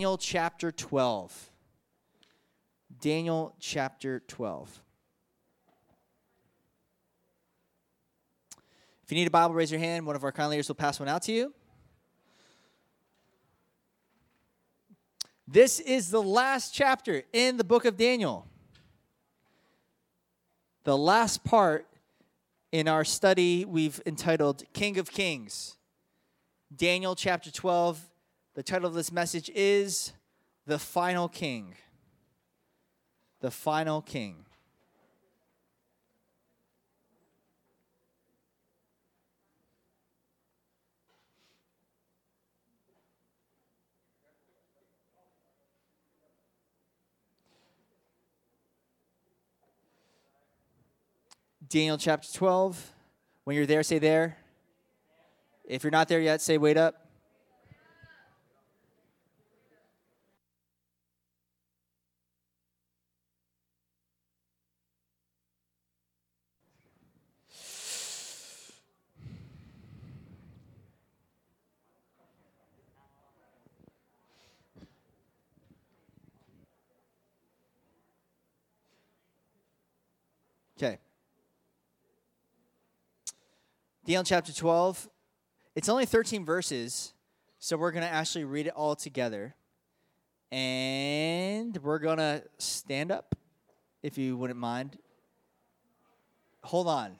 Daniel chapter 12. Daniel chapter 12. If you need a Bible, raise your hand. One of our kind leaders will pass one out to you. This is the last chapter in the book of Daniel. The last part in our study we've entitled King of Kings. Daniel chapter 12. The title of this message is The Final King. The Final King. Daniel chapter 12. When you're there, say there. If you're not there yet, say wait up. Okay. Daniel chapter 12. It's only 13 verses, so we're going to actually read it all together. And we're going to stand up, if you wouldn't mind. Hold on.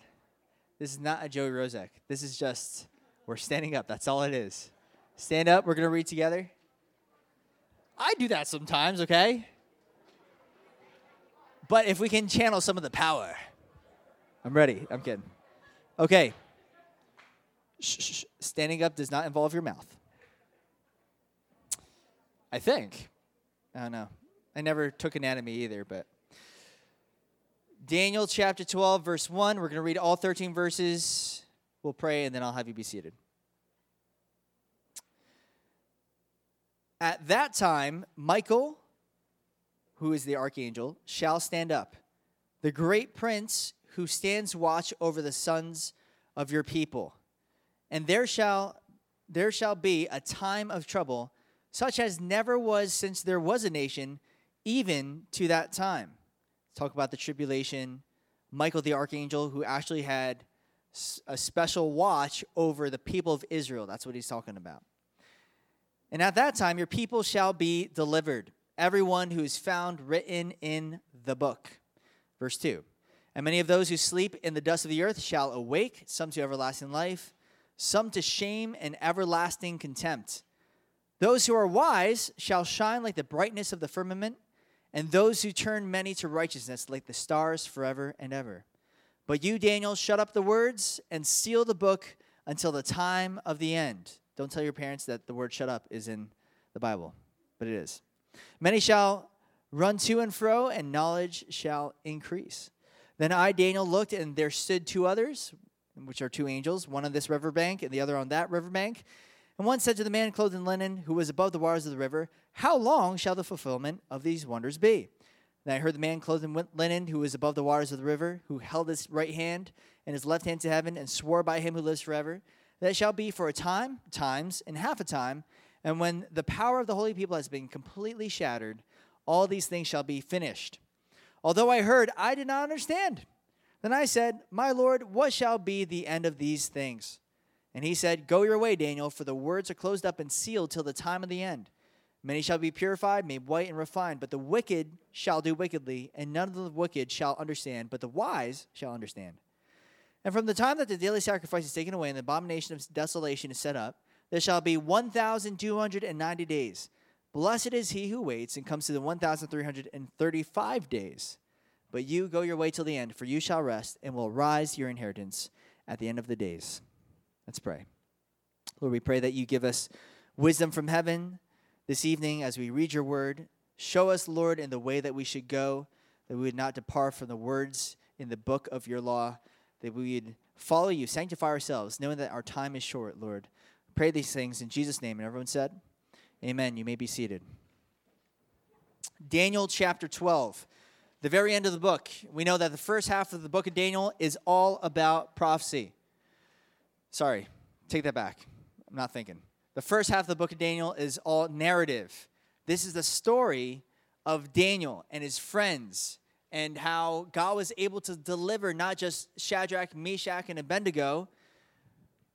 This is not a Joey Rozek. This is just, we're standing up. That's all it is. Stand up. We're going to read together. I do that sometimes, okay? But if we can channel some of the power, I'm ready. I'm kidding. Okay. Shh, shh, shh. Standing up does not involve your mouth. I think. I don't know. I never took anatomy either, but. Daniel chapter 12, verse 1. We're going to read all 13 verses. We'll pray, and then I'll have you be seated. At that time, Michael, who is the archangel, shall stand up, the great prince who stands watch over the sons of your people. And there shall there shall be a time of trouble such as never was since there was a nation even to that time. Talk about the tribulation. Michael the archangel who actually had a special watch over the people of Israel. That's what he's talking about. And at that time your people shall be delivered, everyone who is found written in the book. Verse 2. And many of those who sleep in the dust of the earth shall awake, some to everlasting life, some to shame and everlasting contempt. Those who are wise shall shine like the brightness of the firmament, and those who turn many to righteousness like the stars forever and ever. But you, Daniel, shut up the words and seal the book until the time of the end. Don't tell your parents that the word shut up is in the Bible, but it is. Many shall run to and fro, and knowledge shall increase. Then I, Daniel, looked, and there stood two others, which are two angels, one on this riverbank and the other on that river riverbank. And one said to the man clothed in linen, who was above the waters of the river, How long shall the fulfillment of these wonders be? Then I heard the man clothed in linen, who was above the waters of the river, who held his right hand and his left hand to heaven, and swore by him who lives forever, that shall be for a time, times, and half a time, and when the power of the holy people has been completely shattered, all these things shall be finished. Although I heard, I did not understand. Then I said, My Lord, what shall be the end of these things? And he said, Go your way, Daniel, for the words are closed up and sealed till the time of the end. Many shall be purified, made white and refined, but the wicked shall do wickedly, and none of the wicked shall understand, but the wise shall understand. And from the time that the daily sacrifice is taken away and the abomination of desolation is set up, there shall be 1,290 days. Blessed is he who waits and comes to the 1,335 days. But you go your way till the end, for you shall rest and will rise your inheritance at the end of the days. Let's pray. Lord, we pray that you give us wisdom from heaven this evening as we read your word. Show us, Lord, in the way that we should go, that we would not depart from the words in the book of your law, that we would follow you, sanctify ourselves, knowing that our time is short, Lord. Pray these things in Jesus' name. And everyone said, Amen. You may be seated. Daniel chapter 12, the very end of the book. We know that the first half of the book of Daniel is all about prophecy. Sorry, take that back. I'm not thinking. The first half of the book of Daniel is all narrative. This is the story of Daniel and his friends and how God was able to deliver not just Shadrach, Meshach, and Abednego,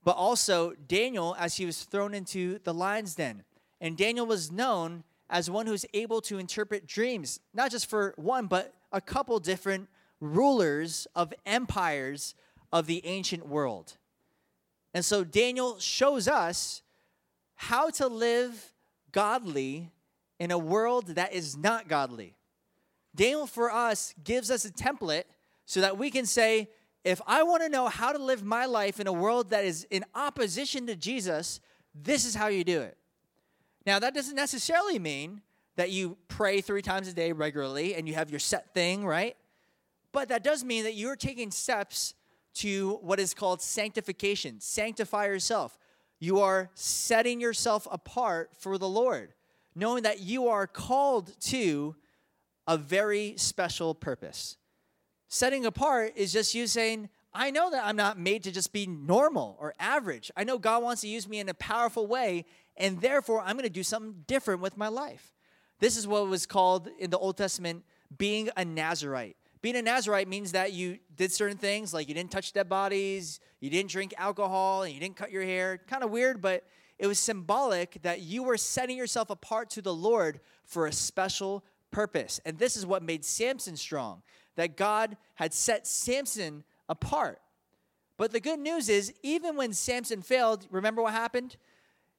but also Daniel as he was thrown into the lion's den. And Daniel was known as one who's able to interpret dreams, not just for one, but a couple different rulers of empires of the ancient world. And so Daniel shows us how to live godly in a world that is not godly. Daniel, for us, gives us a template so that we can say, if I want to know how to live my life in a world that is in opposition to Jesus, this is how you do it. Now, that doesn't necessarily mean that you pray three times a day regularly and you have your set thing, right? But that does mean that you're taking steps to what is called sanctification. Sanctify yourself. You are setting yourself apart for the Lord, knowing that you are called to a very special purpose. Setting apart is just you saying, I know that I'm not made to just be normal or average. I know God wants to use me in a powerful way, and therefore I'm going to do something different with my life. This is what was called in the Old Testament being a Nazarite. Being a Nazarite means that you did certain things, like you didn't touch dead bodies, you didn't drink alcohol, and you didn't cut your hair. Kind of weird, but it was symbolic that you were setting yourself apart to the Lord for a special purpose. And this is what made Samson strong, that God had set Samson apart. But the good news is, even when Samson failed, remember what happened?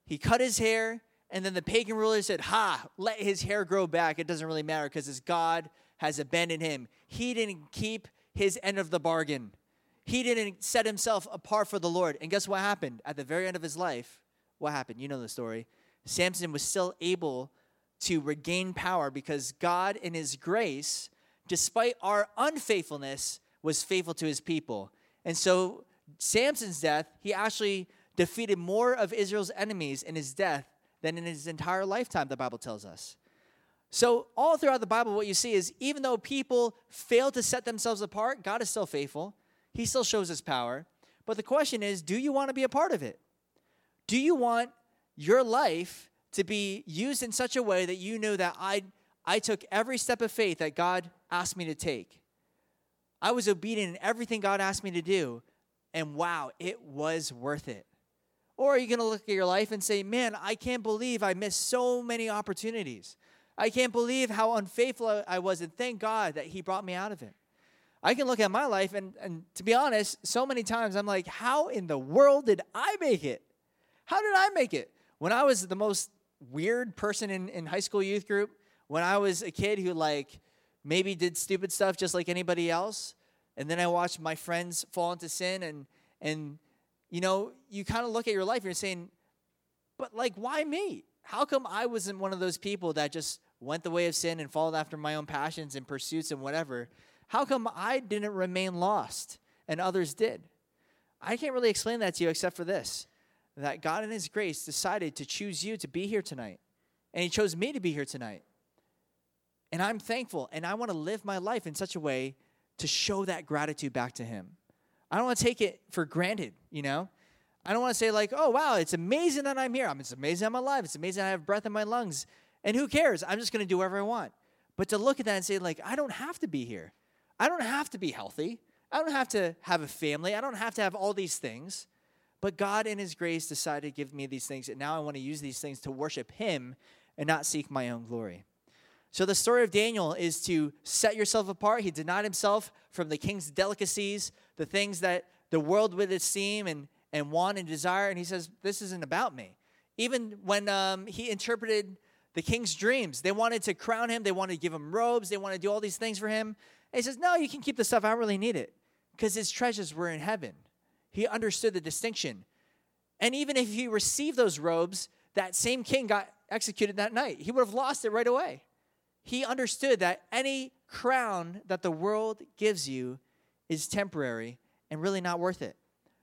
He cut his hair, and then the pagan ruler said, Ha, let his hair grow back. It doesn't really matter because his God has abandoned him. He didn't keep his end of the bargain. He didn't set himself apart for the Lord. And guess what happened? At the very end of his life, what happened? You know the story. Samson was still able to regain power because God, in his grace, despite our unfaithfulness, was faithful to his people. And so, Samson's death, he actually defeated more of Israel's enemies in his death than in his entire lifetime, the Bible tells us. So, all throughout the Bible, what you see is even though people fail to set themselves apart, God is still faithful. He still shows his power. But the question is do you want to be a part of it? Do you want your life to be used in such a way that you know that I, I took every step of faith that God asked me to take? I was obedient in everything God asked me to do, and wow, it was worth it. Or are you going to look at your life and say, man, I can't believe I missed so many opportunities? I can't believe how unfaithful I was, and thank God that He brought me out of it. I can look at my life, and, and to be honest, so many times I'm like, how in the world did I make it? How did I make it? When I was the most weird person in, in high school youth group, when I was a kid who like maybe did stupid stuff just like anybody else, and then I watched my friends fall into sin, and and you know, you kind of look at your life and you're saying, but like, why me? How come I wasn't one of those people that just went the way of sin and followed after my own passions and pursuits and whatever, how come I didn't remain lost and others did? I can't really explain that to you except for this that God in His grace decided to choose you to be here tonight. And He chose me to be here tonight. And I'm thankful, and I want to live my life in such a way to show that gratitude back to Him. I don't want to take it for granted, you know? I don't want to say, like, oh, wow, it's amazing that I'm here. It's amazing I'm alive. It's amazing I have breath in my lungs. And who cares? I'm just going to do whatever I want. But to look at that and say, like, I don't have to be here. I don't have to be healthy. I don't have to have a family. I don't have to have all these things. But God, in His grace, decided to give me these things. And now I want to use these things to worship Him and not seek my own glory. So the story of Daniel is to set yourself apart. He denied himself from the king's delicacies, the things that the world would esteem and, and want and desire. And he says, This isn't about me. Even when um, he interpreted the king's dreams. They wanted to crown him, they wanted to give him robes, they wanted to do all these things for him. And he says, No, you can keep the stuff. I don't really need it because his treasures were in heaven. He understood the distinction. And even if he received those robes, that same king got executed that night. He would have lost it right away. He understood that any crown that the world gives you is temporary and really not worth it.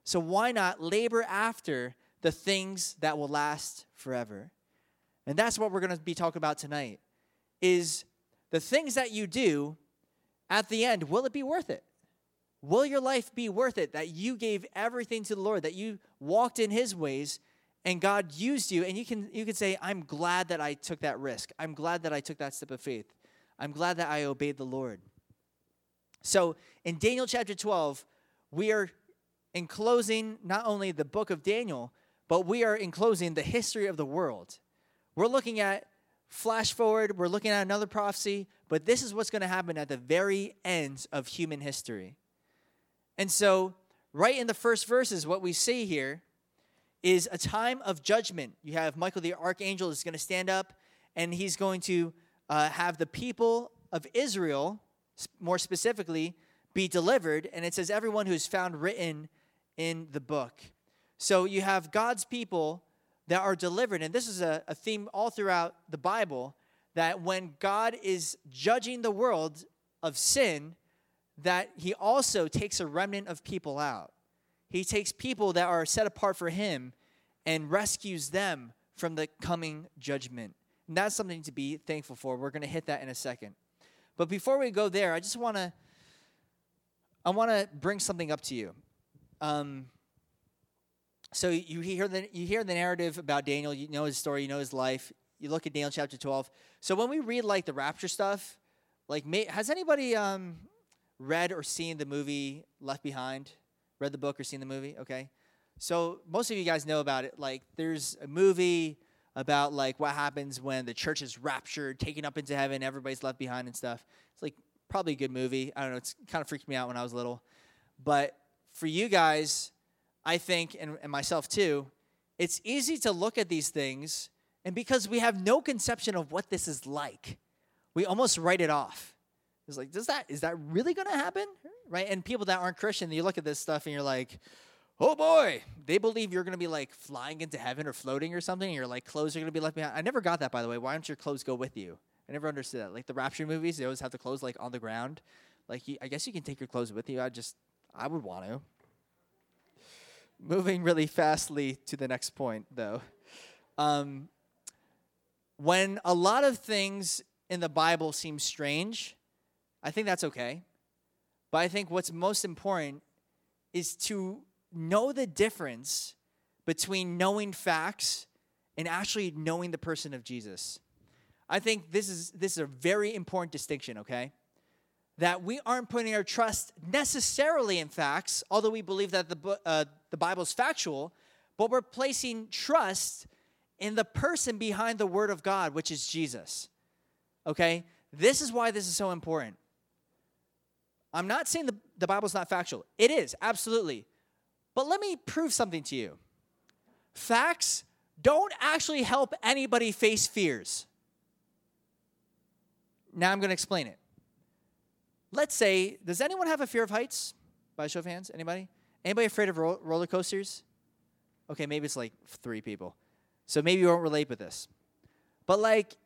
So why not labor after the things that will last forever? And that's what we're going to be talking about tonight is the things that you do at the end, will it be worth it? Will your life be worth it that you gave everything to the Lord, that you walked in his ways and God used you, and you can you can say, I'm glad that I took that risk. I'm glad that I took that step of faith. I'm glad that I obeyed the Lord. So in Daniel chapter 12, we are enclosing not only the book of Daniel, but we are enclosing the history of the world. We're looking at flash forward, we're looking at another prophecy, but this is what's going to happen at the very end of human history. And so, right in the first verses, what we see here is a time of judgment. You have Michael the archangel is going to stand up and he's going to uh, have the people of Israel, more specifically, be delivered. And it says, everyone who is found written in the book. So you have God's people that are delivered. And this is a, a theme all throughout the Bible that when God is judging the world of sin, that he also takes a remnant of people out. He takes people that are set apart for him and rescues them from the coming judgment. And that's something to be thankful for. We're going to hit that in a second. But before we go there, I just want to I want to bring something up to you. Um, so you hear the you hear the narrative about Daniel. You know his story. You know his life. You look at Daniel chapter twelve. So when we read like the rapture stuff, like may, has anybody um, read or seen the movie Left Behind? Read the book or seen the movie? Okay. So most of you guys know about it. Like there's a movie about like what happens when the church is raptured, taken up into heaven, everybody's left behind and stuff. It's like probably a good movie. I don't know. It's kind of freaked me out when I was little. But for you guys, I think, and, and myself too, it's easy to look at these things, and because we have no conception of what this is like, we almost write it off. It's like, does that is that really going to happen? Right? And people that aren't Christian, you look at this stuff and you're like, oh boy, they believe you're going to be like flying into heaven or floating or something. And your like clothes are going to be left behind. I never got that, by the way. Why don't your clothes go with you? I never understood that. Like the rapture movies, they always have the clothes like on the ground. Like you, I guess you can take your clothes with you. I just, I would want to. Moving really fastly to the next point, though. Um, when a lot of things in the Bible seem strange, I think that's okay. But I think what's most important is to know the difference between knowing facts and actually knowing the person of Jesus. I think this is this is a very important distinction, okay? That we aren't putting our trust necessarily in facts, although we believe that the uh, the Bible is factual, but we're placing trust in the person behind the Word of God, which is Jesus. Okay? This is why this is so important. I'm not saying the, the Bible's not factual. It is, absolutely. But let me prove something to you. Facts don't actually help anybody face fears. Now I'm going to explain it. Let's say, does anyone have a fear of heights? By show of hands, anybody? Anybody afraid of ro- roller coasters? Okay, maybe it's like three people. So maybe you won't relate with this. But like,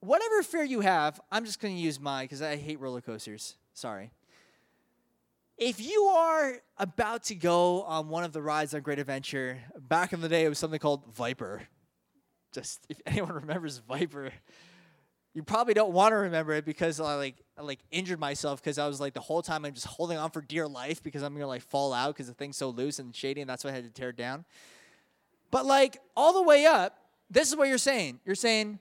whatever fear you have, I'm just going to use mine because I hate roller coasters. Sorry. If you are about to go on one of the rides on Great Adventure, back in the day it was something called Viper. Just if anyone remembers Viper, you probably don't want to remember it because I like I like injured myself because I was like the whole time I'm just holding on for dear life because I'm gonna like fall out because the thing's so loose and shady and that's why I had to tear it down. But like all the way up, this is what you're saying. You're saying,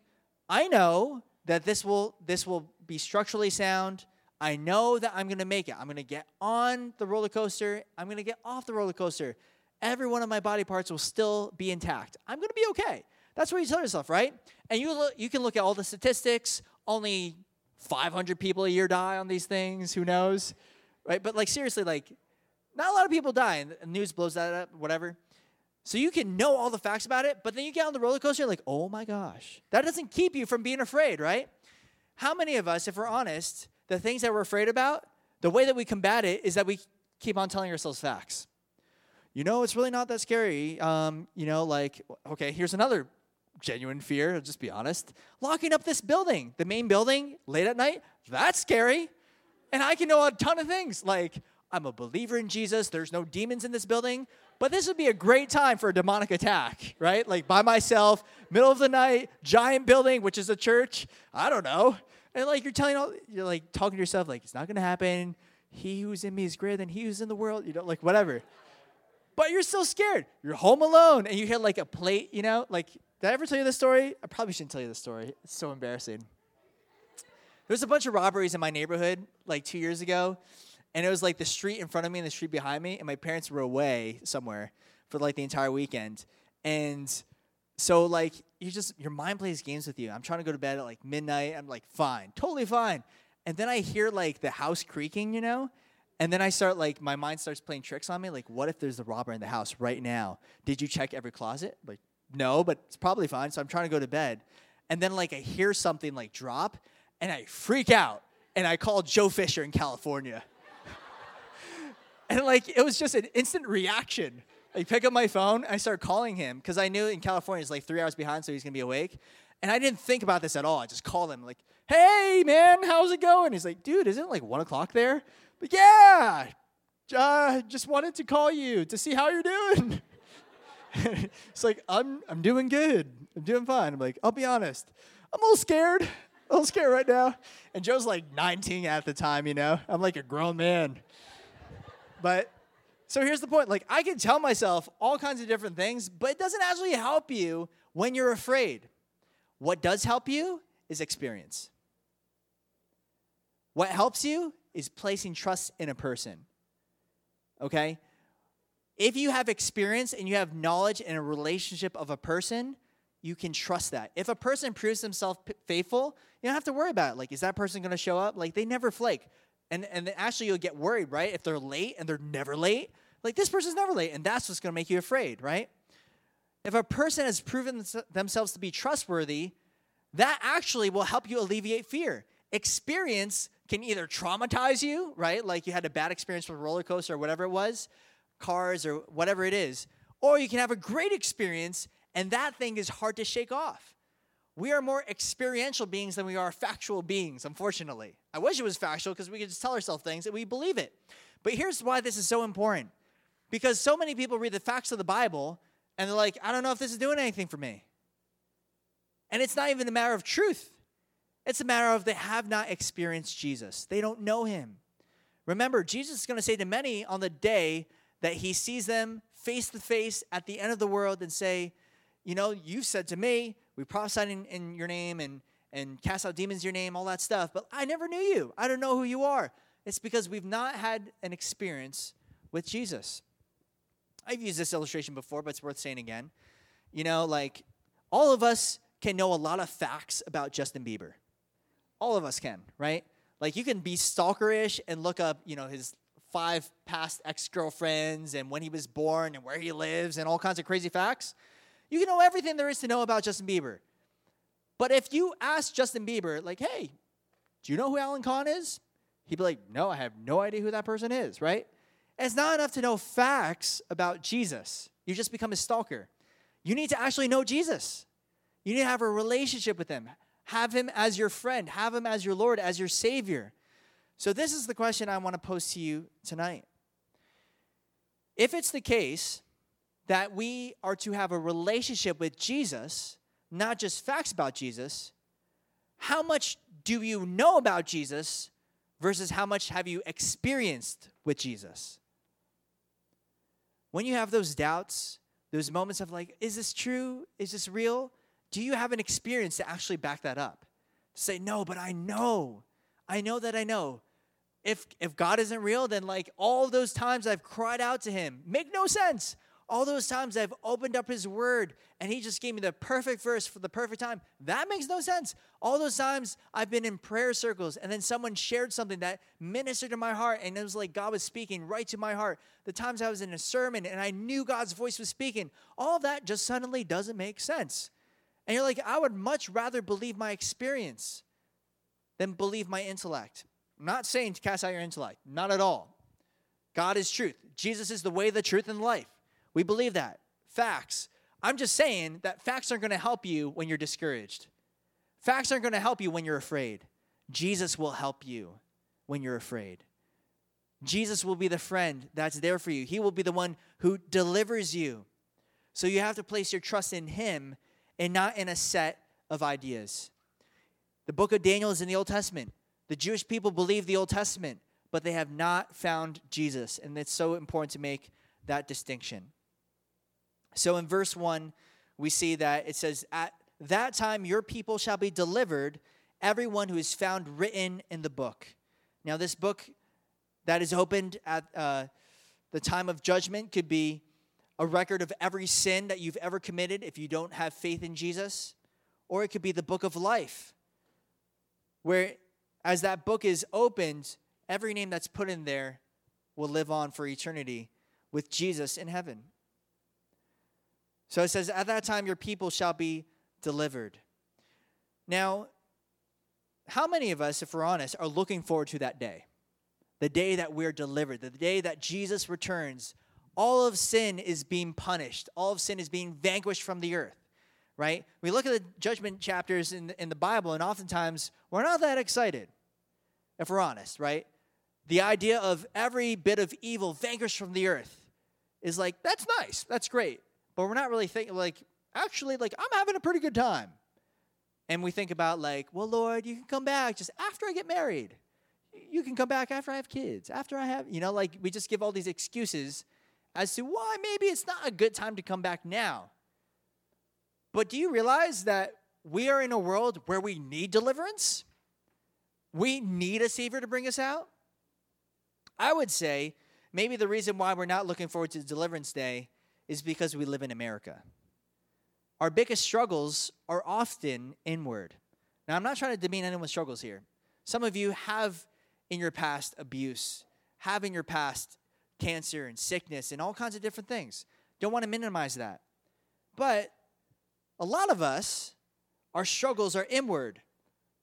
I know that this will this will be structurally sound. I know that I'm going to make it. I'm going to get on the roller coaster. I'm going to get off the roller coaster. Every one of my body parts will still be intact. I'm going to be okay. That's what you tell yourself, right? And you you can look at all the statistics. Only 500 people a year die on these things. Who knows, right? But like seriously, like not a lot of people die, and the news blows that up. Whatever. So you can know all the facts about it, but then you get on the roller coaster, like, oh my gosh. That doesn't keep you from being afraid, right? How many of us, if we're honest, the things that we're afraid about, the way that we combat it is that we keep on telling ourselves facts. You know, it's really not that scary. Um, you know, like, okay, here's another genuine fear, I'll just be honest. Locking up this building, the main building, late at night, that's scary. And I can know a ton of things like, I'm a believer in Jesus, there's no demons in this building, but this would be a great time for a demonic attack, right? Like by myself, middle of the night, giant building, which is a church. I don't know. And like you're telling all, you're like talking to yourself, like it's not gonna happen. He who's in me is greater than he who's in the world. You know, like whatever. but you're still scared. You're home alone and you hear like a plate, you know? Like, did I ever tell you this story? I probably shouldn't tell you this story. It's so embarrassing. There was a bunch of robberies in my neighborhood like two years ago, and it was like the street in front of me and the street behind me, and my parents were away somewhere for like the entire weekend. And so like you just your mind plays games with you. I'm trying to go to bed at like midnight. I'm like fine, totally fine. And then I hear like the house creaking, you know? And then I start like my mind starts playing tricks on me. Like, what if there's a robber in the house right now? Did you check every closet? Like, no, but it's probably fine. So I'm trying to go to bed. And then like I hear something like drop and I freak out and I call Joe Fisher in California. and like it was just an instant reaction. I pick up my phone, I start calling him because I knew in California it's like three hours behind, so he's gonna be awake. And I didn't think about this at all. I just called him like, "Hey man, how's it going?" He's like, "Dude, isn't it like one o'clock there?" But yeah, uh, just wanted to call you to see how you're doing. it's like I'm I'm doing good. I'm doing fine. I'm like, I'll be honest. I'm a little scared. A little scared right now. And Joe's like 19 at the time, you know. I'm like a grown man. But so here's the point. Like I can tell myself all kinds of different things, but it doesn't actually help you when you're afraid. What does help you is experience. What helps you is placing trust in a person. Okay? If you have experience and you have knowledge and a relationship of a person, you can trust that. If a person proves themselves faithful, you don't have to worry about it. Like, is that person going to show up? Like, they never flake. And, and actually, you'll get worried, right? If they're late and they're never late, like, this person's never late. And that's what's going to make you afraid, right? If a person has proven themselves to be trustworthy, that actually will help you alleviate fear. Experience can either traumatize you, right? Like you had a bad experience with a roller coaster or whatever it was, cars or whatever it is, or you can have a great experience and that thing is hard to shake off. We are more experiential beings than we are factual beings, unfortunately. I wish it was factual because we could just tell ourselves things and we believe it. But here's why this is so important because so many people read the facts of the Bible and they're like, I don't know if this is doing anything for me. And it's not even a matter of truth, it's a matter of they have not experienced Jesus, they don't know him. Remember, Jesus is going to say to many on the day that he sees them face to face at the end of the world and say, You know, you've said to me, we prophesied in, in your name and, and cast out demons in your name, all that stuff, but I never knew you. I don't know who you are. It's because we've not had an experience with Jesus. I've used this illustration before, but it's worth saying again. You know, like all of us can know a lot of facts about Justin Bieber. All of us can, right? Like you can be stalkerish and look up, you know, his five past ex-girlfriends and when he was born and where he lives and all kinds of crazy facts. You can know everything there is to know about Justin Bieber. But if you ask Justin Bieber, like, hey, do you know who Alan Kahn is? He'd be like, no, I have no idea who that person is, right? And it's not enough to know facts about Jesus. You just become a stalker. You need to actually know Jesus. You need to have a relationship with him. Have him as your friend, have him as your Lord, as your Savior. So, this is the question I want to pose to you tonight. If it's the case that we are to have a relationship with Jesus, not just facts about Jesus, how much do you know about Jesus versus how much have you experienced with Jesus? When you have those doubts, those moments of like, is this true? Is this real? Do you have an experience to actually back that up? To Say, no, but I know. I know that I know. If if God isn't real, then like all those times I've cried out to him, make no sense. All those times I've opened up his word and he just gave me the perfect verse for the perfect time. That makes no sense. All those times I've been in prayer circles and then someone shared something that ministered to my heart and it was like God was speaking right to my heart. The times I was in a sermon and I knew God's voice was speaking. All that just suddenly doesn't make sense. And you're like, I would much rather believe my experience than believe my intellect. I'm not saying to cast out your intellect, not at all. God is truth. Jesus is the way, the truth, and life. We believe that. Facts. I'm just saying that facts aren't going to help you when you're discouraged. Facts aren't going to help you when you're afraid. Jesus will help you when you're afraid. Jesus will be the friend that's there for you. He will be the one who delivers you. So you have to place your trust in Him and not in a set of ideas. The book of Daniel is in the Old Testament. The Jewish people believe the Old Testament, but they have not found Jesus. And it's so important to make that distinction. So in verse 1, we see that it says, At that time your people shall be delivered, everyone who is found written in the book. Now, this book that is opened at uh, the time of judgment could be a record of every sin that you've ever committed if you don't have faith in Jesus, or it could be the book of life, where as that book is opened, every name that's put in there will live on for eternity with Jesus in heaven. So it says, At that time your people shall be delivered. Now, how many of us, if we're honest, are looking forward to that day? The day that we're delivered, the day that Jesus returns. All of sin is being punished, all of sin is being vanquished from the earth, right? We look at the judgment chapters in the, in the Bible, and oftentimes we're not that excited, if we're honest, right? The idea of every bit of evil vanquished from the earth is like, that's nice, that's great but we're not really thinking like actually like I'm having a pretty good time. And we think about like, well, Lord, you can come back just after I get married. You can come back after I have kids, after I have, you know, like we just give all these excuses as to why maybe it's not a good time to come back now. But do you realize that we are in a world where we need deliverance? We need a Savior to bring us out? I would say maybe the reason why we're not looking forward to Deliverance Day is because we live in America. Our biggest struggles are often inward. Now, I'm not trying to demean anyone's struggles here. Some of you have in your past abuse, have in your past cancer and sickness and all kinds of different things. Don't want to minimize that. But a lot of us, our struggles are inward.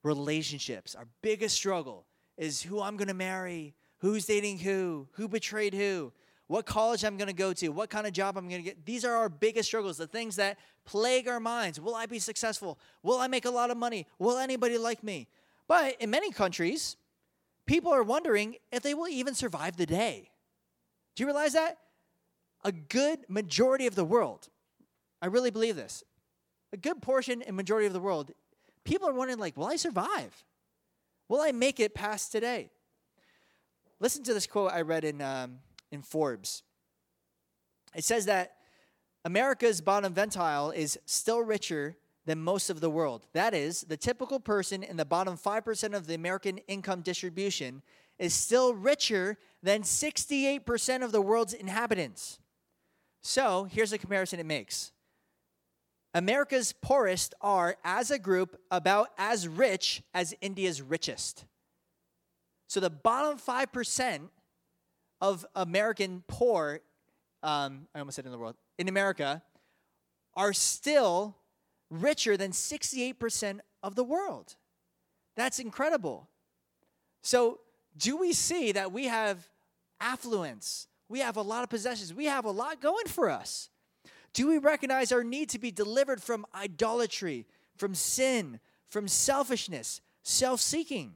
Relationships, our biggest struggle is who I'm going to marry, who's dating who, who betrayed who, what college I'm going to go to, what kind of job I'm going to get. These are our biggest struggles, the things that plague our minds. Will I be successful? Will I make a lot of money? Will anybody like me? But in many countries, people are wondering if they will even survive the day. Do you realize that? A good majority of the world, I really believe this, a good portion and majority of the world, people are wondering, like, will I survive? Will I make it past today? Listen to this quote I read in um, in Forbes. It says that America's bottom ventile is still richer than most of the world. That is, the typical person in the bottom 5% of the American income distribution is still richer than 68% of the world's inhabitants. So, here's a comparison it makes America's poorest are, as a group, about as rich as India's richest. So, the bottom 5% of American poor, um, I almost said in the world, in America, are still richer than 68% of the world. That's incredible. So, do we see that we have affluence? We have a lot of possessions. We have a lot going for us. Do we recognize our need to be delivered from idolatry, from sin, from selfishness, self seeking?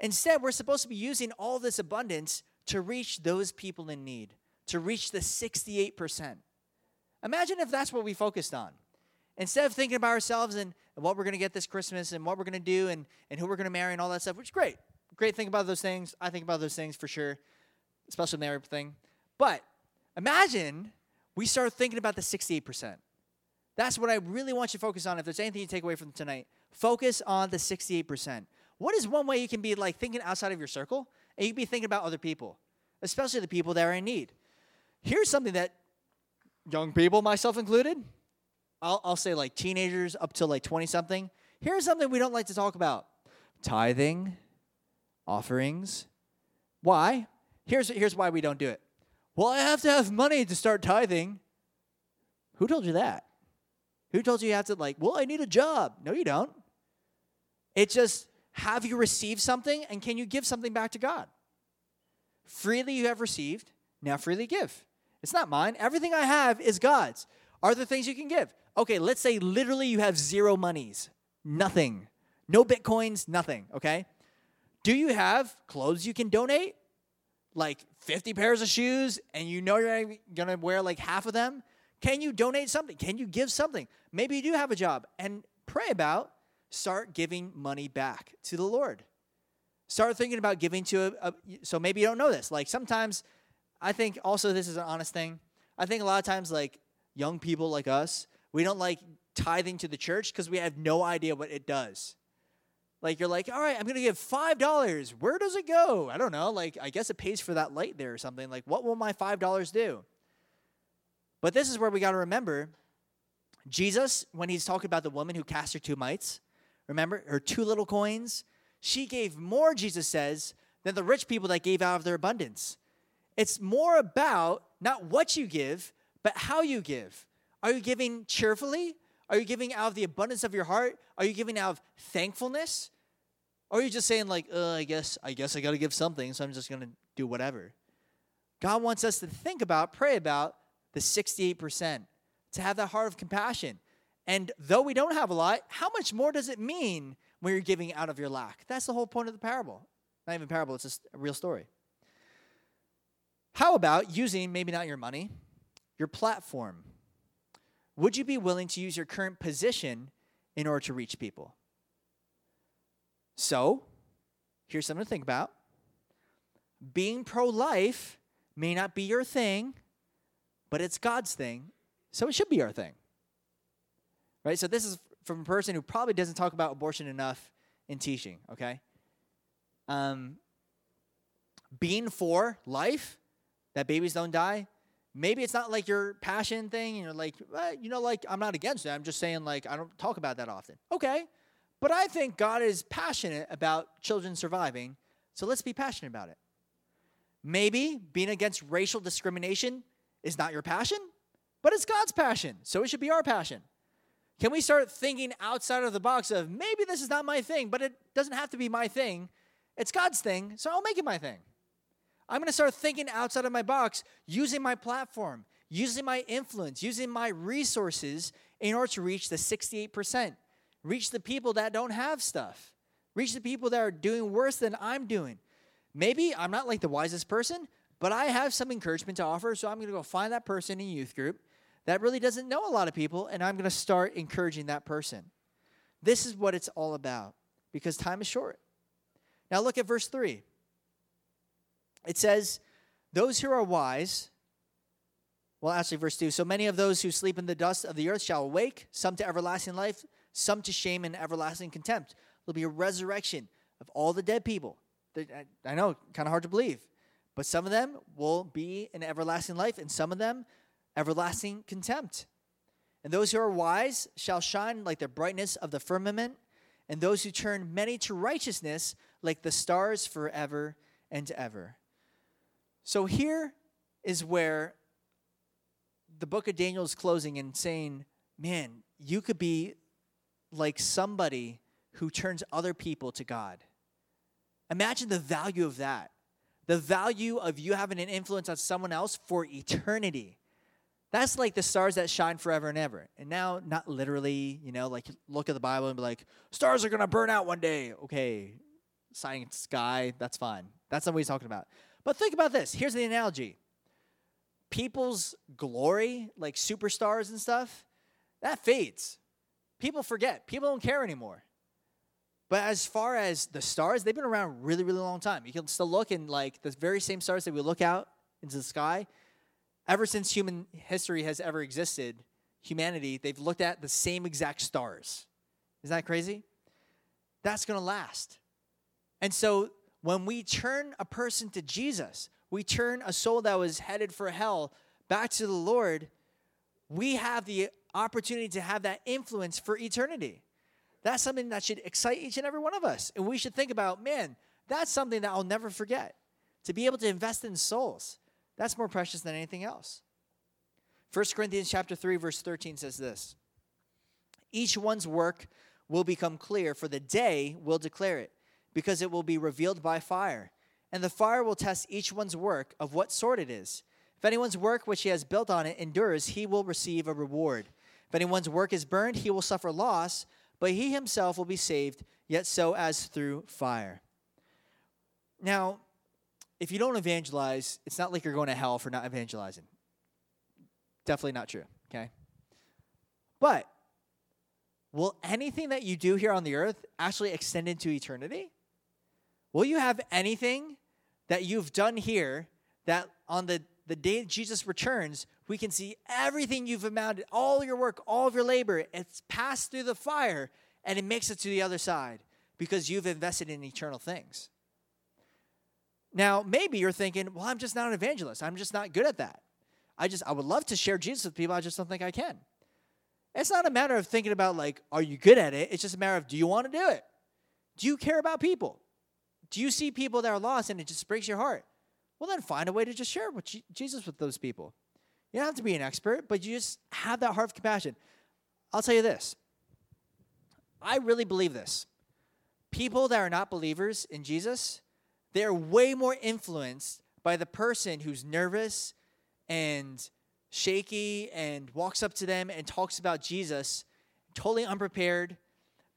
Instead, we're supposed to be using all this abundance to reach those people in need, to reach the 68%. Imagine if that's what we focused on. Instead of thinking about ourselves and what we're going to get this Christmas and what we're going to do and, and who we're going to marry and all that stuff, which is great. Great think about those things. I think about those things for sure, especially the marriage thing. But imagine we start thinking about the 68%. That's what I really want you to focus on. If there's anything you take away from tonight, focus on the 68%. What is one way you can be like thinking outside of your circle and you can be thinking about other people, especially the people that are in need. Here's something that young people, myself included, I'll, I'll say like teenagers up to like 20 something. Here's something we don't like to talk about tithing, offerings. Why? Here's, here's why we don't do it. Well, I have to have money to start tithing. Who told you that? Who told you you have to, like, well, I need a job? No, you don't. It's just, have you received something and can you give something back to God? Freely you have received, now freely give. It's not mine. Everything I have is God's. Are there things you can give? Okay, let's say literally you have zero monies, nothing, no bitcoins, nothing, okay? Do you have clothes you can donate? Like 50 pairs of shoes and you know you're to wear like half of them? Can you donate something? Can you give something? Maybe you do have a job and pray about start giving money back to the Lord. Start thinking about giving to a, a so maybe you don't know this. Like sometimes I think also this is an honest thing. I think a lot of times, like young people like us, we don't like tithing to the church because we have no idea what it does. Like you're like, all right, I'm gonna give five dollars. Where does it go? I don't know. Like I guess it pays for that light there or something. Like what will my five dollars do? But this is where we got to remember Jesus, when he's talking about the woman who cast her two mites, remember her two little coins, she gave more, Jesus says, than the rich people that gave out of their abundance. It's more about not what you give, but how you give. Are you giving cheerfully? Are you giving out of the abundance of your heart? Are you giving out of thankfulness? Or are you just saying like, uh, I guess I guess I got to give something, so I'm just going to do whatever. God wants us to think about, pray about the 68%, to have that heart of compassion. And though we don't have a lot, how much more does it mean when you're giving out of your lack? That's the whole point of the parable. Not even parable, it's just a real story. How about using maybe not your money, your platform? Would you be willing to use your current position in order to reach people? So, here's something to think about. Being pro life may not be your thing, but it's God's thing, so it should be our thing. Right? So, this is from a person who probably doesn't talk about abortion enough in teaching, okay? Um, being for life, that babies don't die, maybe it's not like your passion thing you're like well, you know like i'm not against it i'm just saying like i don't talk about that often okay but i think god is passionate about children surviving so let's be passionate about it maybe being against racial discrimination is not your passion but it's god's passion so it should be our passion can we start thinking outside of the box of maybe this is not my thing but it doesn't have to be my thing it's god's thing so i'll make it my thing I'm going to start thinking outside of my box, using my platform, using my influence, using my resources in order to reach the 68%. Reach the people that don't have stuff. Reach the people that are doing worse than I'm doing. Maybe I'm not like the wisest person, but I have some encouragement to offer, so I'm going to go find that person in youth group that really doesn't know a lot of people, and I'm going to start encouraging that person. This is what it's all about because time is short. Now look at verse 3. It says, Those who are wise, well, actually, verse 2 So many of those who sleep in the dust of the earth shall awake, some to everlasting life, some to shame and everlasting contempt. There'll be a resurrection of all the dead people. I know, kind of hard to believe. But some of them will be in everlasting life, and some of them everlasting contempt. And those who are wise shall shine like the brightness of the firmament, and those who turn many to righteousness like the stars forever and ever. So here is where the book of Daniel is closing and saying, man, you could be like somebody who turns other people to God. Imagine the value of that. The value of you having an influence on someone else for eternity. That's like the stars that shine forever and ever. And now, not literally, you know, like look at the Bible and be like, stars are going to burn out one day. Okay, science guy, that's fine. That's not what he's talking about. But think about this. Here's the analogy people's glory, like superstars and stuff, that fades. People forget, people don't care anymore. But as far as the stars, they've been around really, really long time. You can still look in like the very same stars that we look out into the sky. Ever since human history has ever existed, humanity, they've looked at the same exact stars. Isn't that crazy? That's going to last. And so when we turn a person to Jesus, we turn a soul that was headed for hell back to the Lord, we have the opportunity to have that influence for eternity. That's something that should excite each and every one of us. And we should think about, man, that's something that I'll never forget. To be able to invest in souls, that's more precious than anything else. 1 Corinthians chapter 3 verse 13 says this. Each one's work will become clear for the day will declare it because it will be revealed by fire. And the fire will test each one's work of what sort it is. If anyone's work which he has built on it endures, he will receive a reward. If anyone's work is burned, he will suffer loss, but he himself will be saved, yet so as through fire. Now, if you don't evangelize, it's not like you're going to hell for not evangelizing. Definitely not true, okay? But will anything that you do here on the earth actually extend into eternity? Will you have anything that you've done here that on the the day Jesus returns, we can see everything you've amounted, all your work, all of your labor, it's passed through the fire and it makes it to the other side because you've invested in eternal things. Now, maybe you're thinking, well, I'm just not an evangelist. I'm just not good at that. I just, I would love to share Jesus with people. I just don't think I can. It's not a matter of thinking about, like, are you good at it? It's just a matter of, do you want to do it? Do you care about people? Do you see people that are lost and it just breaks your heart? Well, then find a way to just share with Jesus with those people. You don't have to be an expert, but you just have that heart of compassion. I'll tell you this I really believe this. People that are not believers in Jesus, they're way more influenced by the person who's nervous and shaky and walks up to them and talks about Jesus, totally unprepared,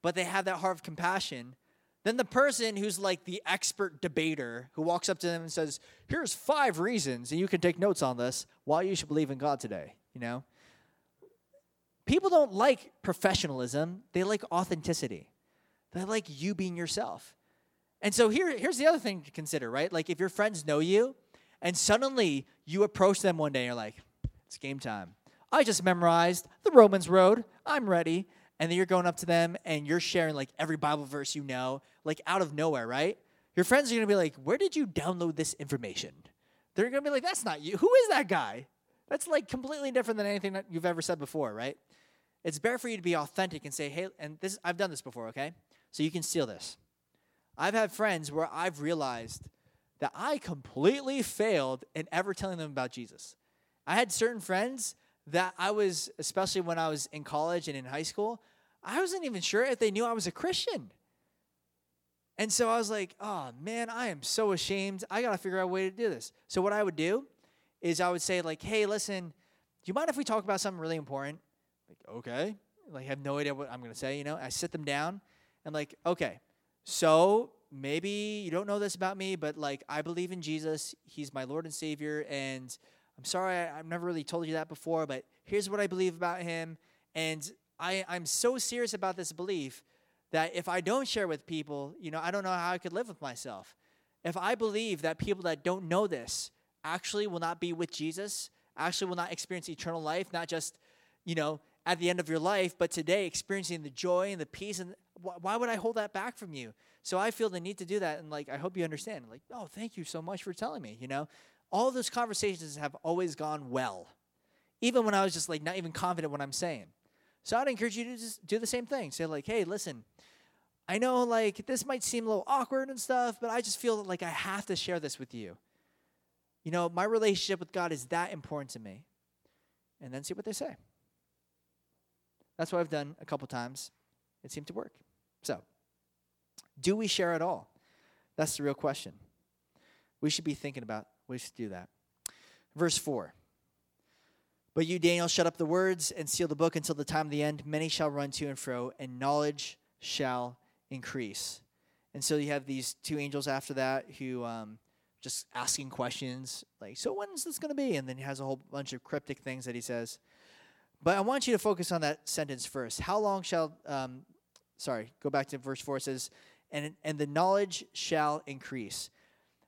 but they have that heart of compassion than the person who's like the expert debater who walks up to them and says, Here's five reasons, and you can take notes on this, why you should believe in God today. You know? People don't like professionalism, they like authenticity. They like you being yourself. And so here, here's the other thing to consider, right? Like if your friends know you and suddenly you approach them one day and you're like, it's game time. I just memorized the Romans Road. I'm ready and then you're going up to them and you're sharing like every Bible verse you know, like out of nowhere, right? Your friends are gonna be like, Where did you download this information? They're gonna be like, That's not you. Who is that guy? That's like completely different than anything that you've ever said before, right? It's better for you to be authentic and say, Hey, and this I've done this before, okay? So you can steal this. I've had friends where I've realized that I completely failed in ever telling them about Jesus. I had certain friends that I was, especially when I was in college and in high school, I wasn't even sure if they knew I was a Christian. And so I was like, oh man, I am so ashamed. I got to figure out a way to do this. So what I would do is I would say, like, hey, listen, do you mind if we talk about something really important? Like, okay. Like, I have no idea what I'm going to say, you know? I sit them down and, like, okay, so maybe you don't know this about me, but, like, I believe in Jesus. He's my Lord and Savior. And I'm sorry, I, I've never really told you that before, but here's what I believe about him. And I, I'm so serious about this belief that if I don't share with people, you know, I don't know how I could live with myself. If I believe that people that don't know this actually will not be with Jesus, actually will not experience eternal life, not just, you know, at the end of your life, but today experiencing the joy and the peace, and why would I hold that back from you? So I feel the need to do that, and like I hope you understand. Like, oh, thank you so much for telling me. You know, all those conversations have always gone well, even when I was just like not even confident what I'm saying. So I'd encourage you to just do the same thing. Say like, hey, listen, I know like this might seem a little awkward and stuff, but I just feel like I have to share this with you. You know, my relationship with God is that important to me. And then see what they say. That's what I've done a couple times. It seemed to work. So, do we share at all? That's the real question. We should be thinking about we should do that. Verse 4. But you, Daniel, shut up the words and seal the book until the time of the end. Many shall run to and fro, and knowledge shall increase. And so you have these two angels after that who um, just asking questions like, "So when is this going to be?" And then he has a whole bunch of cryptic things that he says. But I want you to focus on that sentence first. How long shall? Um, sorry, go back to verse four. It says, "And and the knowledge shall increase."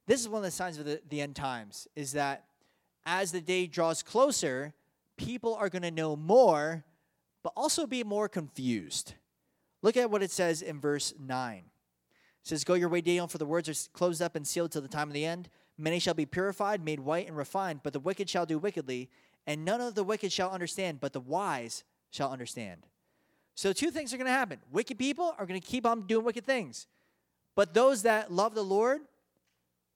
This is one of the signs of the, the end times. Is that as the day draws closer, people are going to know more, but also be more confused. Look at what it says in verse 9. It says, Go your way, Daniel, for the words are closed up and sealed till the time of the end. Many shall be purified, made white, and refined, but the wicked shall do wickedly, and none of the wicked shall understand, but the wise shall understand. So, two things are going to happen wicked people are going to keep on doing wicked things, but those that love the Lord,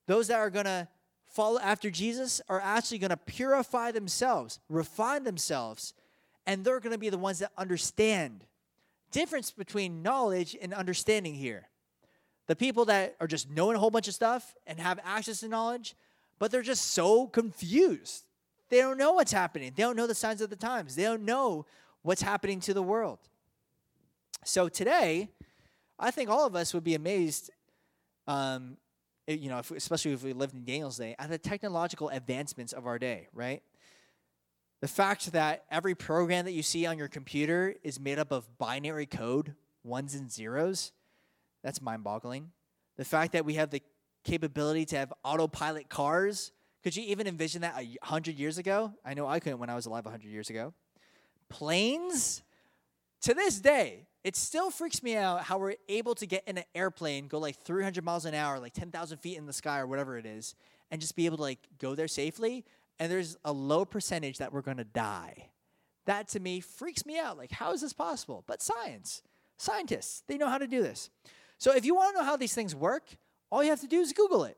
those that are going to follow after Jesus, are actually going to purify themselves, refine themselves, and they're going to be the ones that understand difference between knowledge and understanding here. The people that are just knowing a whole bunch of stuff and have access to knowledge, but they're just so confused. They don't know what's happening. They don't know the signs of the times. They don't know what's happening to the world. So today, I think all of us would be amazed, um, you know, if, especially if we lived in Daniel's day, at the technological advancements of our day, right? The fact that every program that you see on your computer is made up of binary code, ones and zeros, that's mind boggling. The fact that we have the capability to have autopilot cars Could you even envision that a hundred years ago? I know I couldn't when I was alive a hundred years ago. Planes, to this day, it still freaks me out how we're able to get in an airplane, go like 300 miles an hour, like 10,000 feet in the sky or whatever it is, and just be able to like go there safely. And there's a low percentage that we're gonna die. That to me freaks me out. Like, how is this possible? But science, scientists, they know how to do this. So if you wanna know how these things work, all you have to do is Google it.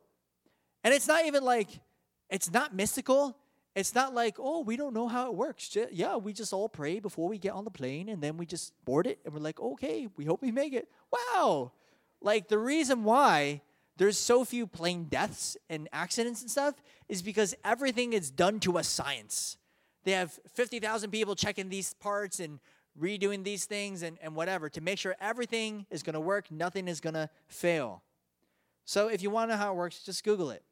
And it's not even like, it's not mystical. It's not like, oh, we don't know how it works. Yeah, we just all pray before we get on the plane and then we just board it and we're like, okay, we hope we make it. Wow. Like the reason why there's so few plane deaths and accidents and stuff is because everything is done to a science. They have 50,000 people checking these parts and redoing these things and, and whatever to make sure everything is going to work, nothing is going to fail. So if you want to know how it works, just Google it.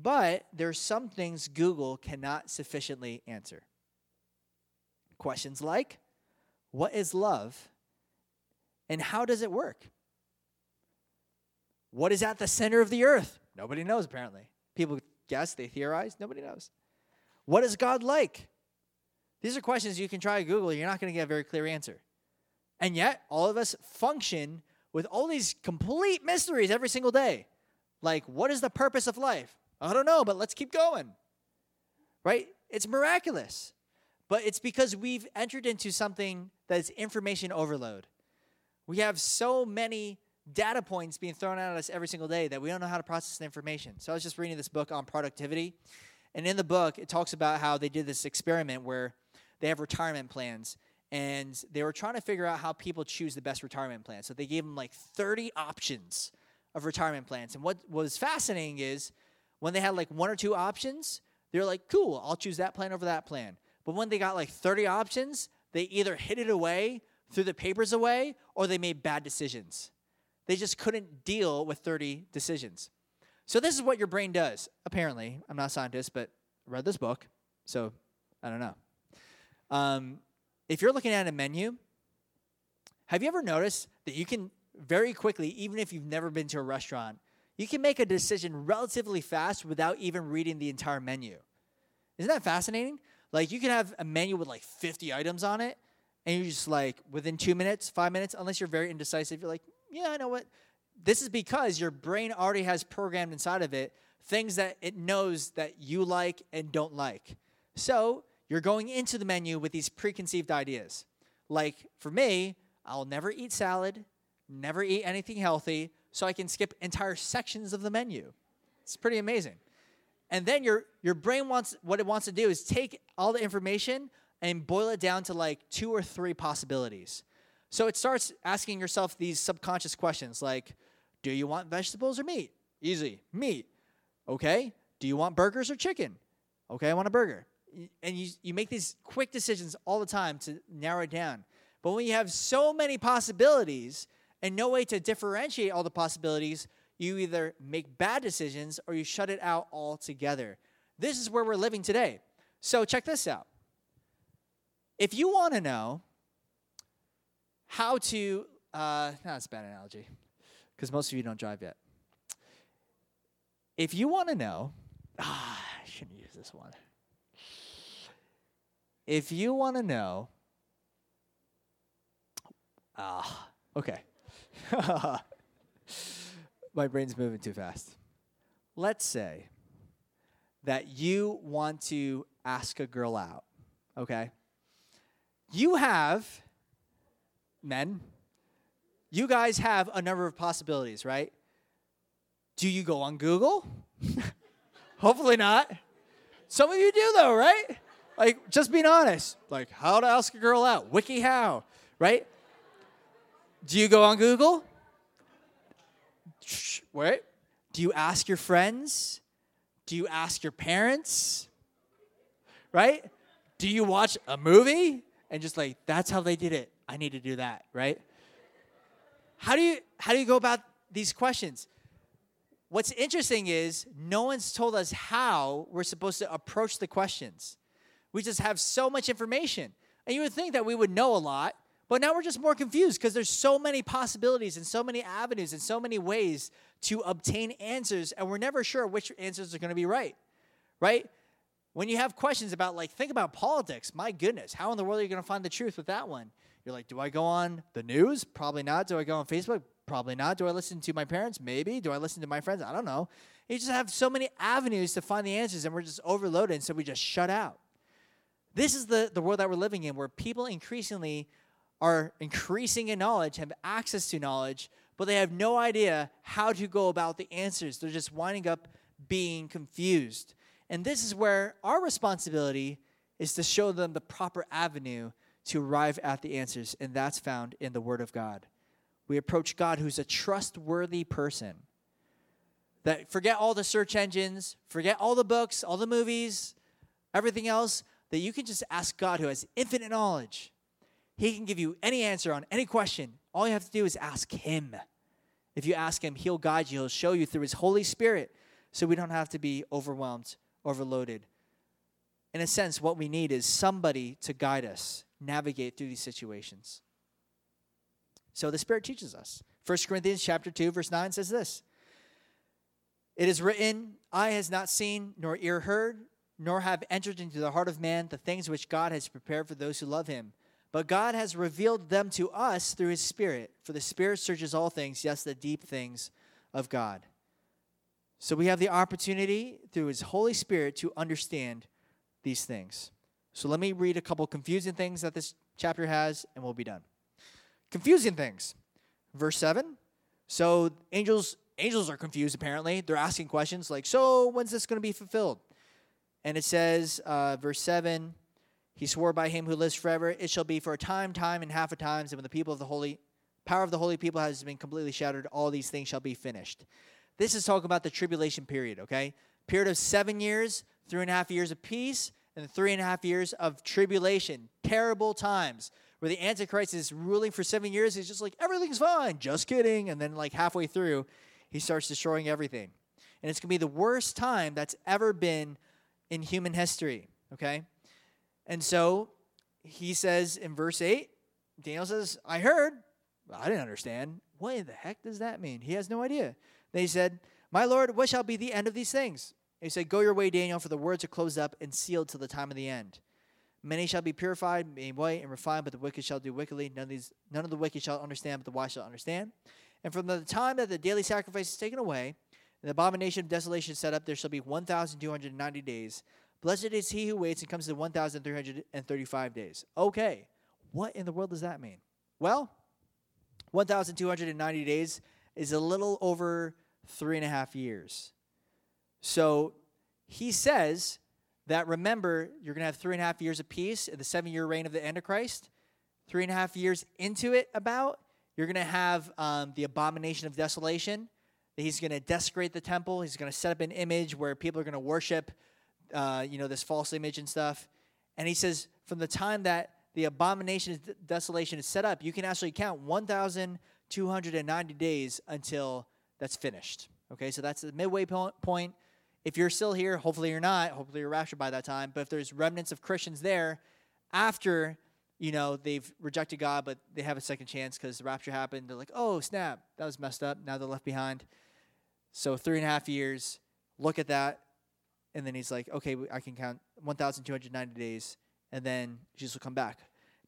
But there's some things Google cannot sufficiently answer. Questions like what is love and how does it work? What is at the center of the earth? Nobody knows, apparently. People guess, they theorize, nobody knows. What is God like? These are questions you can try Google, you're not going to get a very clear answer. And yet, all of us function with all these complete mysteries every single day. Like, what is the purpose of life? I don't know, but let's keep going. Right? It's miraculous. But it's because we've entered into something that is information overload. We have so many data points being thrown at us every single day that we don't know how to process the information. So I was just reading this book on productivity. And in the book, it talks about how they did this experiment where they have retirement plans and they were trying to figure out how people choose the best retirement plan. So they gave them like 30 options of retirement plans. And what was fascinating is when they had like one or two options, they're like, cool, I'll choose that plan over that plan. But when they got like 30 options, they either hid it away, threw the papers away, or they made bad decisions. They just couldn't deal with 30 decisions. So this is what your brain does. Apparently, I'm not a scientist, but I read this book, so I don't know. Um, if you're looking at a menu, have you ever noticed that you can very quickly, even if you've never been to a restaurant, you can make a decision relatively fast without even reading the entire menu. Isn't that fascinating? Like you can have a menu with like 50 items on it, and you're just like within two minutes, five minutes, unless you're very indecisive, you're like, yeah, I know what. This is because your brain already has programmed inside of it things that it knows that you like and don't like. So you're going into the menu with these preconceived ideas. Like for me, I'll never eat salad, never eat anything healthy, so I can skip entire sections of the menu. It's pretty amazing. And then your your brain wants what it wants to do is take all the information and boil it down to like two or three possibilities. So it starts asking yourself these subconscious questions like do you want vegetables or meat? Easy. Meat. Okay. Do you want burgers or chicken? Okay, I want a burger. And you, you make these quick decisions all the time to narrow it down. But when you have so many possibilities, and no way to differentiate all the possibilities, you either make bad decisions or you shut it out altogether. This is where we're living today. So check this out. If you want to know how to, uh, that's a bad analogy because most of you don't drive yet. If you want to know, ah, I shouldn't use this one. If you want to know, ah, okay. My brain's moving too fast. Let's say that you want to ask a girl out, okay? You have, men, you guys have a number of possibilities, right? Do you go on Google? Hopefully not. Some of you do, though, right? Like, just being honest. Like, how to ask a girl out, WikiHow, right? Do you go on Google? Wait. Do you ask your friends? Do you ask your parents? Right? Do you watch a movie and just like that's how they did it? I need to do that, right? How do you how do you go about these questions? What's interesting is no one's told us how we're supposed to approach the questions. We just have so much information. And you would think that we would know a lot, but now we're just more confused because there's so many possibilities and so many avenues and so many ways to obtain answers, and we're never sure which answers are going to be right. right? When you have questions about, like, think about politics, my goodness, how in the world are you going to find the truth with that one? You're like, do I go on the news? Probably not. Do I go on Facebook? Probably not. Do I listen to my parents? Maybe. Do I listen to my friends? I don't know. You just have so many avenues to find the answers, and we're just overloaded, and so we just shut out. This is the, the world that we're living in, where people increasingly are increasing in knowledge, have access to knowledge, but they have no idea how to go about the answers. They're just winding up being confused. And this is where our responsibility is to show them the proper avenue to arrive at the answers, and that's found in the Word of God. We approach God, who's a trustworthy person. That forget all the search engines, forget all the books, all the movies, everything else, that you can just ask God, who has infinite knowledge. He can give you any answer on any question. All you have to do is ask Him. If you ask Him, He'll guide you, He'll show you through His Holy Spirit so we don't have to be overwhelmed, overloaded. In a sense, what we need is somebody to guide us, navigate through these situations. So the Spirit teaches us. 1 Corinthians chapter 2, verse 9 says this. It is written, Eye has not seen, nor ear heard, nor have entered into the heart of man the things which God has prepared for those who love him. But God has revealed them to us through his Spirit. For the Spirit searches all things, yes, the deep things of God. So we have the opportunity through his Holy Spirit to understand these things. So let me read a couple confusing things that this chapter has, and we'll be done. Confusing things. Verse 7. So angels angels are confused apparently. They're asking questions like, "So when's this going to be fulfilled?" And it says, uh, verse 7, he swore by him who lives forever, it shall be for a time, time, and half a times, and when the people of the holy power of the holy people has been completely shattered, all these things shall be finished. This is talking about the tribulation period, okay? Period of seven years, three and a half years of peace, and three and a half years of tribulation, terrible times where the Antichrist is ruling for seven years. He's just like, everything's fine, just kidding. And then, like, halfway through, he starts destroying everything. And it's going to be the worst time that's ever been in human history, okay? And so he says in verse 8, Daniel says, I heard, I didn't understand. What in the heck does that mean? He has no idea. Then he said, My Lord, what shall be the end of these things? He said, Go your way, Daniel, for the words are closed up and sealed till the time of the end. Many shall be purified, made white, and refined, but the wicked shall do wickedly. None of, these, none of the wicked shall understand, but the wise shall understand. And from the time that the daily sacrifice is taken away, and the abomination of desolation set up, there shall be 1,290 days. Blessed is he who waits and comes to 1,335 days. Okay, what in the world does that mean? Well, 1,290 days is a little over three and a half years. So he says that remember, you're going to have three and a half years of peace in the seven year reign of the Antichrist. Three and a half years into it, about, you're going to have um, the abomination of desolation. He's going to desecrate the temple. He's going to set up an image where people are going to worship uh, you know, this false image and stuff. And he says, from the time that the abomination of desolation is set up, you can actually count 1,290 days until that's finished. Okay, so that's the midway point. If you're still here, hopefully you're not. Hopefully you're raptured by that time. But if there's remnants of Christians there after, you know, they've rejected God, but they have a second chance because the rapture happened, they're like, oh, snap, that was messed up. Now they're left behind. So three and a half years. Look at that and then he's like, okay, I can count 1,290 days, and then Jesus will come back.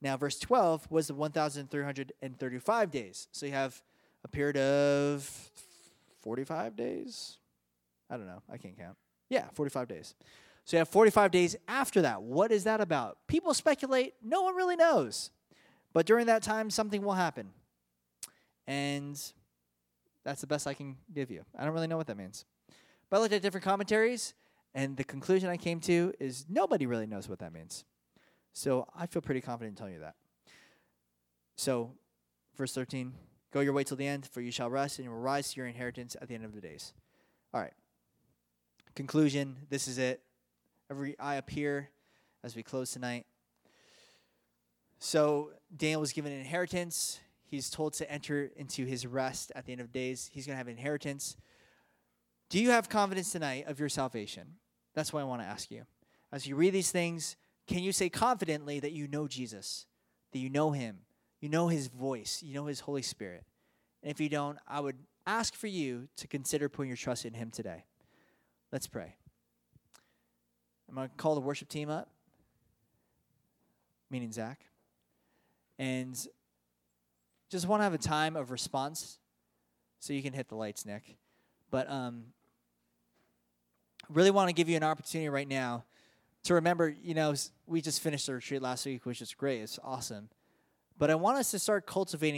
Now, verse 12 was the 1,335 days. So you have a period of 45 days? I don't know. I can't count. Yeah, 45 days. So you have 45 days after that. What is that about? People speculate. No one really knows. But during that time, something will happen. And that's the best I can give you. I don't really know what that means. But I looked at different commentaries. And the conclusion I came to is nobody really knows what that means. So I feel pretty confident in telling you that. So, verse 13 Go your way till the end, for you shall rest, and you will rise to your inheritance at the end of the days. All right. Conclusion this is it. Every eye up here as we close tonight. So, Daniel was given an inheritance. He's told to enter into his rest at the end of days. He's going to have inheritance. Do you have confidence tonight of your salvation? That's what I want to ask you. As you read these things, can you say confidently that you know Jesus, that you know him, you know his voice, you know his Holy Spirit? And if you don't, I would ask for you to consider putting your trust in him today. Let's pray. I'm going to call the worship team up, meaning Zach, and just want to have a time of response. So you can hit the lights, Nick. But um, really want to give you an opportunity right now to remember, you know, we just finished the retreat last week, which is great. It's awesome. But I want us to start cultivating